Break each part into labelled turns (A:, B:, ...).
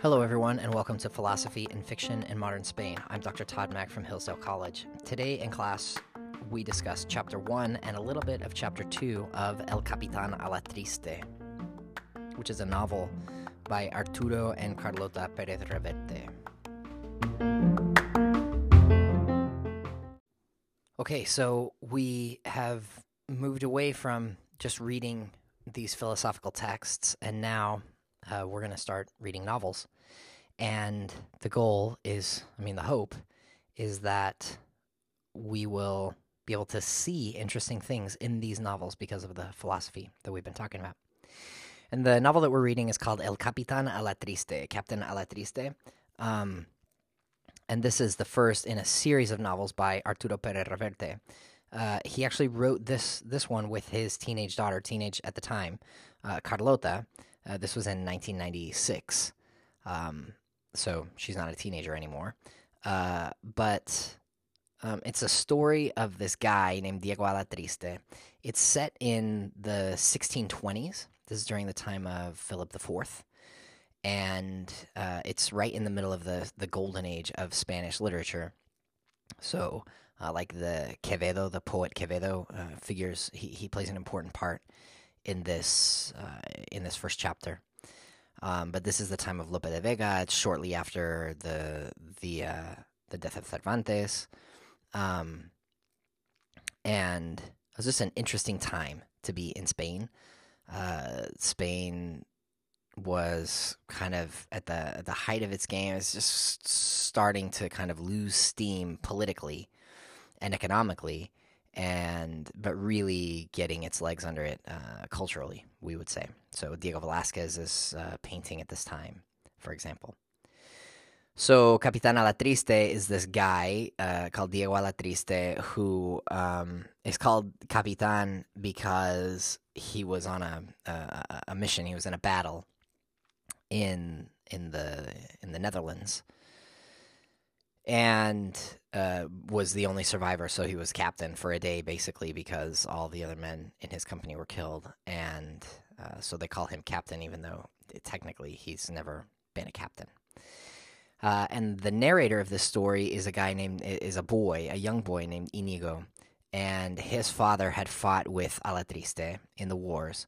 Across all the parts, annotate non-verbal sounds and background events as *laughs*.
A: Hello, everyone, and welcome to Philosophy in Fiction in Modern Spain. I'm Dr. Todd Mack from Hillsdale College. Today in class, we discuss Chapter 1 and a little bit of Chapter 2 of El Capitan Alatriste, which is a novel by Arturo and Carlota Perez Reverte. Okay, so we have moved away from just reading these philosophical texts, and now uh, we're going to start reading novels. And the goal is, I mean, the hope is that we will be able to see interesting things in these novels because of the philosophy that we've been talking about. And the novel that we're reading is called El Capitan Alatriste, Captain Alatriste. Um, and this is the first in a series of novels by Arturo Perez Reverte. Uh, he actually wrote this this one with his teenage daughter, teenage at the time, uh, Carlota. Uh, this was in 1996, um, so she's not a teenager anymore. Uh, but um, it's a story of this guy named Diego Alatriste. It's set in the 1620s. This is during the time of Philip IV and uh, it's right in the middle of the the golden age of Spanish literature. So, uh, like the Quevedo, the poet Quevedo, uh, figures he, he plays an important part in this uh, in this first chapter. Um, but this is the time of Lope de Vega. It's shortly after the the uh, the death of Cervantes, um, and it was just an interesting time to be in Spain. Uh, Spain was kind of at the at the height of its game. It's just starting to kind of lose steam politically and economically, and but really getting its legs under it uh, culturally, we would say. So Diego Velázquez is uh, painting at this time, for example. So Capitan Alatriste is this guy uh, called Diego Alatriste who um, is called Capitan because he was on a, a, a mission. He was in a battle in in the in the Netherlands, and uh, was the only survivor. So he was captain for a day, basically, because all the other men in his company were killed, and uh, so they call him captain, even though technically he's never been a captain. Uh, and the narrator of this story is a guy named is a boy, a young boy named Inigo, and his father had fought with Alatriste in the wars,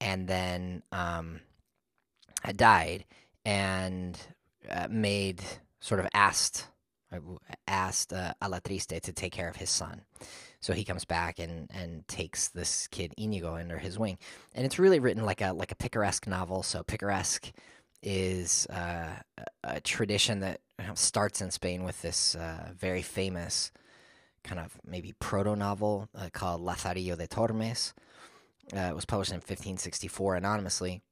A: and then um, had died and uh, made sort of asked asked uh, Alatriste to take care of his son. So he comes back and, and takes this kid Inigo under his wing, and it's really written like a like a picaresque novel. So picaresque is uh, a tradition that starts in Spain with this uh, very famous kind of maybe proto novel uh, called Lazarillo de Tormes. Uh, it was published in 1564 anonymously,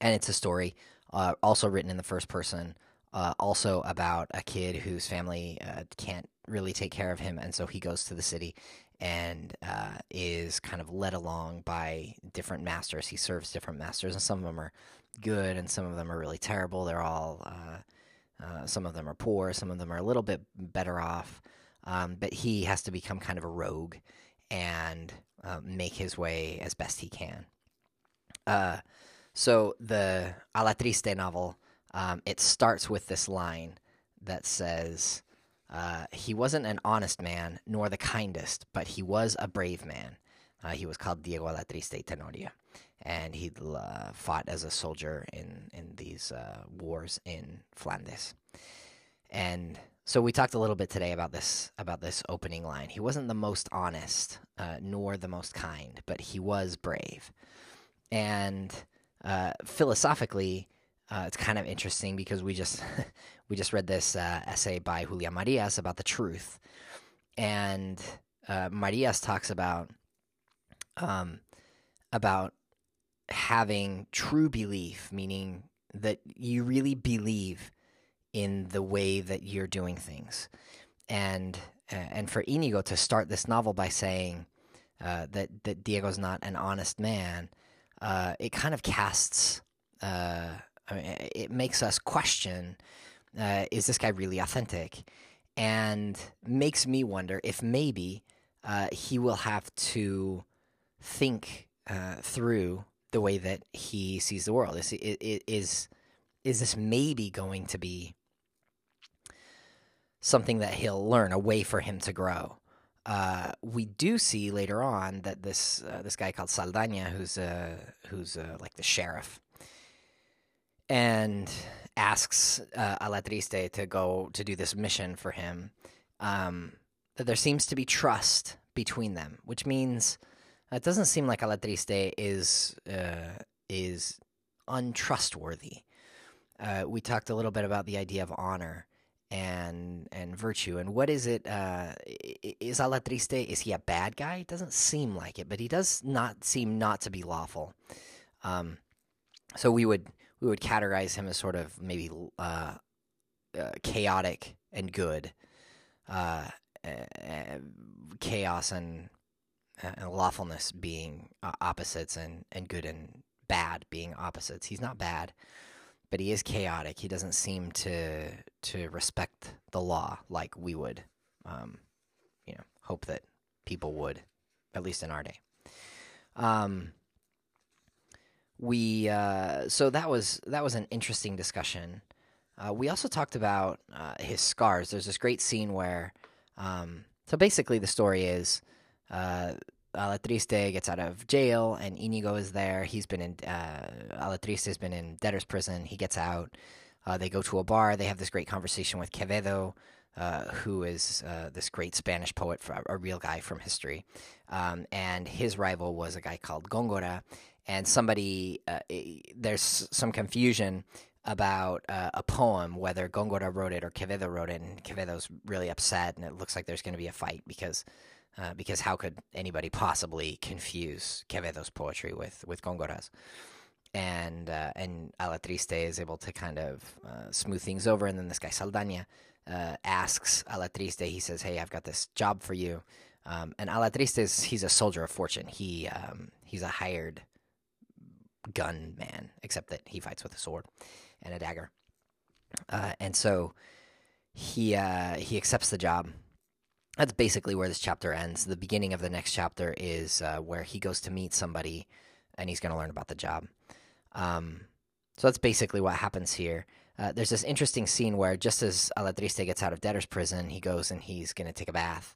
A: and it's a story uh, also written in the first person, uh, also about a kid whose family uh, can't really take care of him, and so he goes to the city and uh, is kind of led along by different masters. He serves different masters, and some of them are good, and some of them are really terrible. They're all uh, uh, some of them are poor, some of them are a little bit better off, um, but he has to become kind of a rogue and make his way as best he can. So the Alatriste novel, um, it starts with this line that says, uh, "He wasn't an honest man, nor the kindest, but he was a brave man. Uh, he was called Diego la Triste Tenorio, and he uh, fought as a soldier in in these uh, wars in Flanders." And so we talked a little bit today about this about this opening line. He wasn't the most honest, uh, nor the most kind, but he was brave, and uh, philosophically, uh, it's kind of interesting because we just *laughs* we just read this uh, essay by Julian Marias about the truth, and uh, Marias talks about um, about having true belief, meaning that you really believe in the way that you're doing things, and uh, and for Inigo to start this novel by saying uh, that that Diego's not an honest man uh, it kind of casts, I mean, it makes us question uh, is this guy really authentic? And makes me wonder if maybe uh, he will have to think uh, through the way that he sees the world. Is, is is this maybe going to be something that he'll learn, a way for him to grow? Uh, we do see later on that this uh, this guy called Saldana, who's uh, who's uh, like the sheriff, and asks uh, Alatriste to go to do this mission for him. Um, there seems to be trust between them, which means it doesn't seem like Alatriste is uh, is untrustworthy. Uh, we talked a little bit about the idea of honor and and virtue, and what is it? Uh, is Alatriste is he a bad guy? It doesn't seem like it, but he does not seem not to be lawful. Um, so we would we would categorize him as sort of maybe uh, uh, chaotic and good, uh, chaos and and lawfulness being uh, opposites and, and good and bad being opposites. He's not bad, but he is chaotic. He doesn't seem to to respect the law like we would, um, you know, hope that people would, at least in our day. Um, we uh, so that was that was an interesting discussion. Uh, we also talked about uh, his scars. There's this great scene where, um, so basically the story is uh, Alatriste gets out of jail, and Inigo is there. He's been in uh, Alatriste has been in debtor's prison. He gets out. Uh, they go to a bar. They have this great conversation with Quevedo, uh, who is this great Spanish poet, a real guy from history. Um, and his rival was a guy called Gongora. And somebody, uh, there's some confusion about uh, a poem, whether Gongora wrote it or Quevedo wrote it. And Quevedo's really upset, and it looks like there's going to be a fight because uh, because how could anybody possibly confuse Quevedo's poetry with with Gongora's? And uh, and Alatriste is able to kind of uh, smooth things over, and then this guy Saldana uh, asks Alatriste. He says, "Hey, I've got this job for you." Um, and Alatriste is he's a soldier of fortune. He um, he's a hired gun man, except that he fights with a sword and a dagger. Uh, and so he uh, he accepts the job that's basically where this chapter ends. The beginning of the next chapter is uh, where he goes to meet somebody and he's going to learn about the job. Um, so that's basically what happens here. Uh, there's this interesting scene where just as Alatriste gets out of debtor's prison, he goes and he's going to take a bath.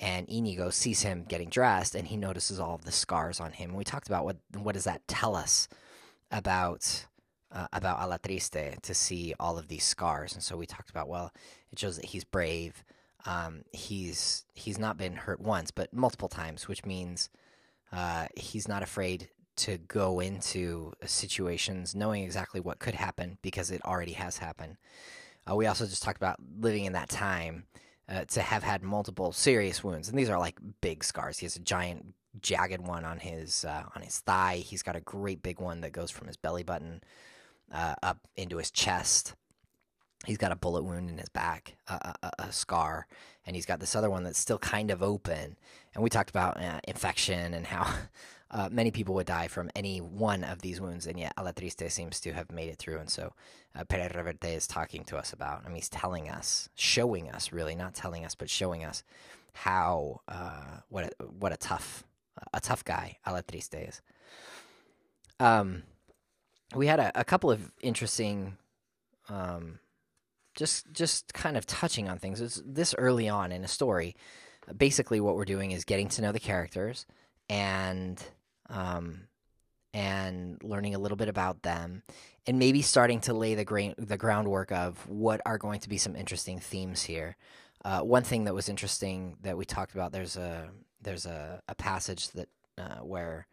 A: And Inigo sees him getting dressed and he notices all of the scars on him. And we talked about what what does that tell us about uh, about Alatriste to see all of these scars. And so we talked about well, it shows that he's brave um, he's he's not been hurt once, but multiple times, which means uh, he's not afraid to go into situations knowing exactly what could happen because it already has happened. Uh, we also just talked about living in that time uh, to have had multiple serious wounds, and these are like big scars. He has a giant, jagged one on his uh, on his thigh. He's got a great big one that goes from his belly button uh, up into his chest he's got a bullet wound in his back, a, a, a, scar, and he's got this other one that's still kind of open. And we talked about uh, infection and how *laughs* uh, many people would die from any one of these wounds, and yet Alatriste seems to have made it through. And so uh, Perez Reverte is talking to us about, I mean, he's telling us, showing us, really, not telling us, but showing us how, uh, what, a, what a tough, a tough guy Alatriste is. Um, we had a, a couple of interesting um, just just kind of touching on things. It's this early on in a story. Basically, what we're doing is getting to know the characters and um, and learning a little bit about them, and maybe starting to lay the gra- the groundwork of what are going to be some interesting themes here. Uh, one thing that was interesting that we talked about there's a there's a, a passage that uh, where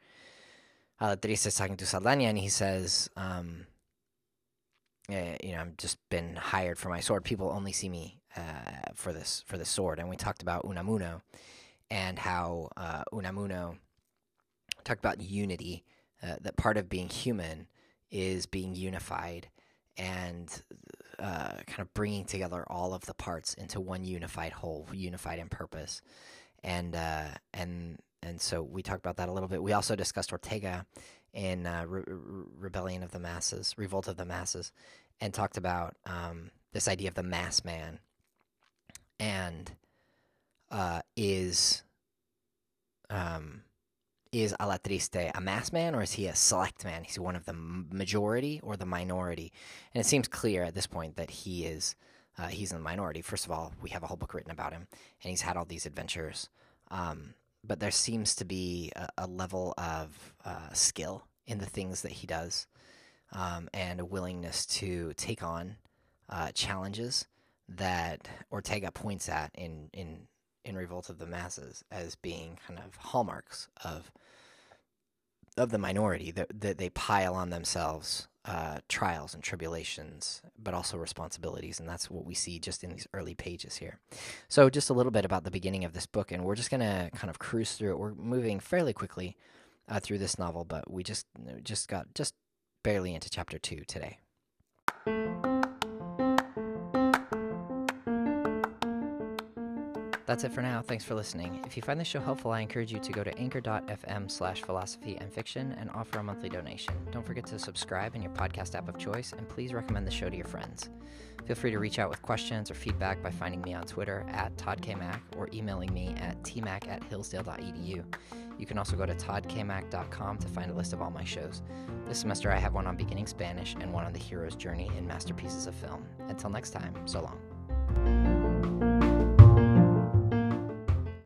A: uh, is talking to Saldana and he says. Um, uh, you know, I've just been hired for my sword. People only see me uh, for this for the sword. And we talked about Unamuno and how uh, Unamuno talked about unity. Uh, that part of being human is being unified and uh, kind of bringing together all of the parts into one unified whole, unified in purpose. And uh, and and so we talked about that a little bit. We also discussed Ortega in uh, Re- Rebellion of the Masses, Revolt of the Masses, and talked about um, this idea of the mass man, and uh, is um, is Alatriste a mass man or is he a select man? He's one of the majority or the minority, and it seems clear at this point that he is. Uh, he's in the minority. First of all, we have a whole book written about him, and he's had all these adventures. Um, but there seems to be a, a level of uh, skill in the things that he does, um, and a willingness to take on uh, challenges that Ortega points at in in in Revolt of the Masses as being kind of hallmarks of of the minority that, that they pile on themselves uh, trials and tribulations, but also responsibilities, and that's what we see just in these early pages here. So, just a little bit about the beginning of this book, and we're just going to kind of cruise through it. We're moving fairly quickly uh, through this novel, but we just just got just barely into chapter two today. That's it for now. Thanks for listening. If you find this show helpful, I encourage you to go to anchor.fm slash philosophy and fiction and offer a monthly donation. Don't forget to subscribe in your podcast app of choice, and please recommend the show to your friends. Feel free to reach out with questions or feedback by finding me on Twitter at ToddKMac or emailing me at tmac at hillsdale.edu. You can also go to toddkmac.com to find a list of all my shows. This semester I have one on beginning Spanish and one on the hero's journey in masterpieces of film. Until next time, so long.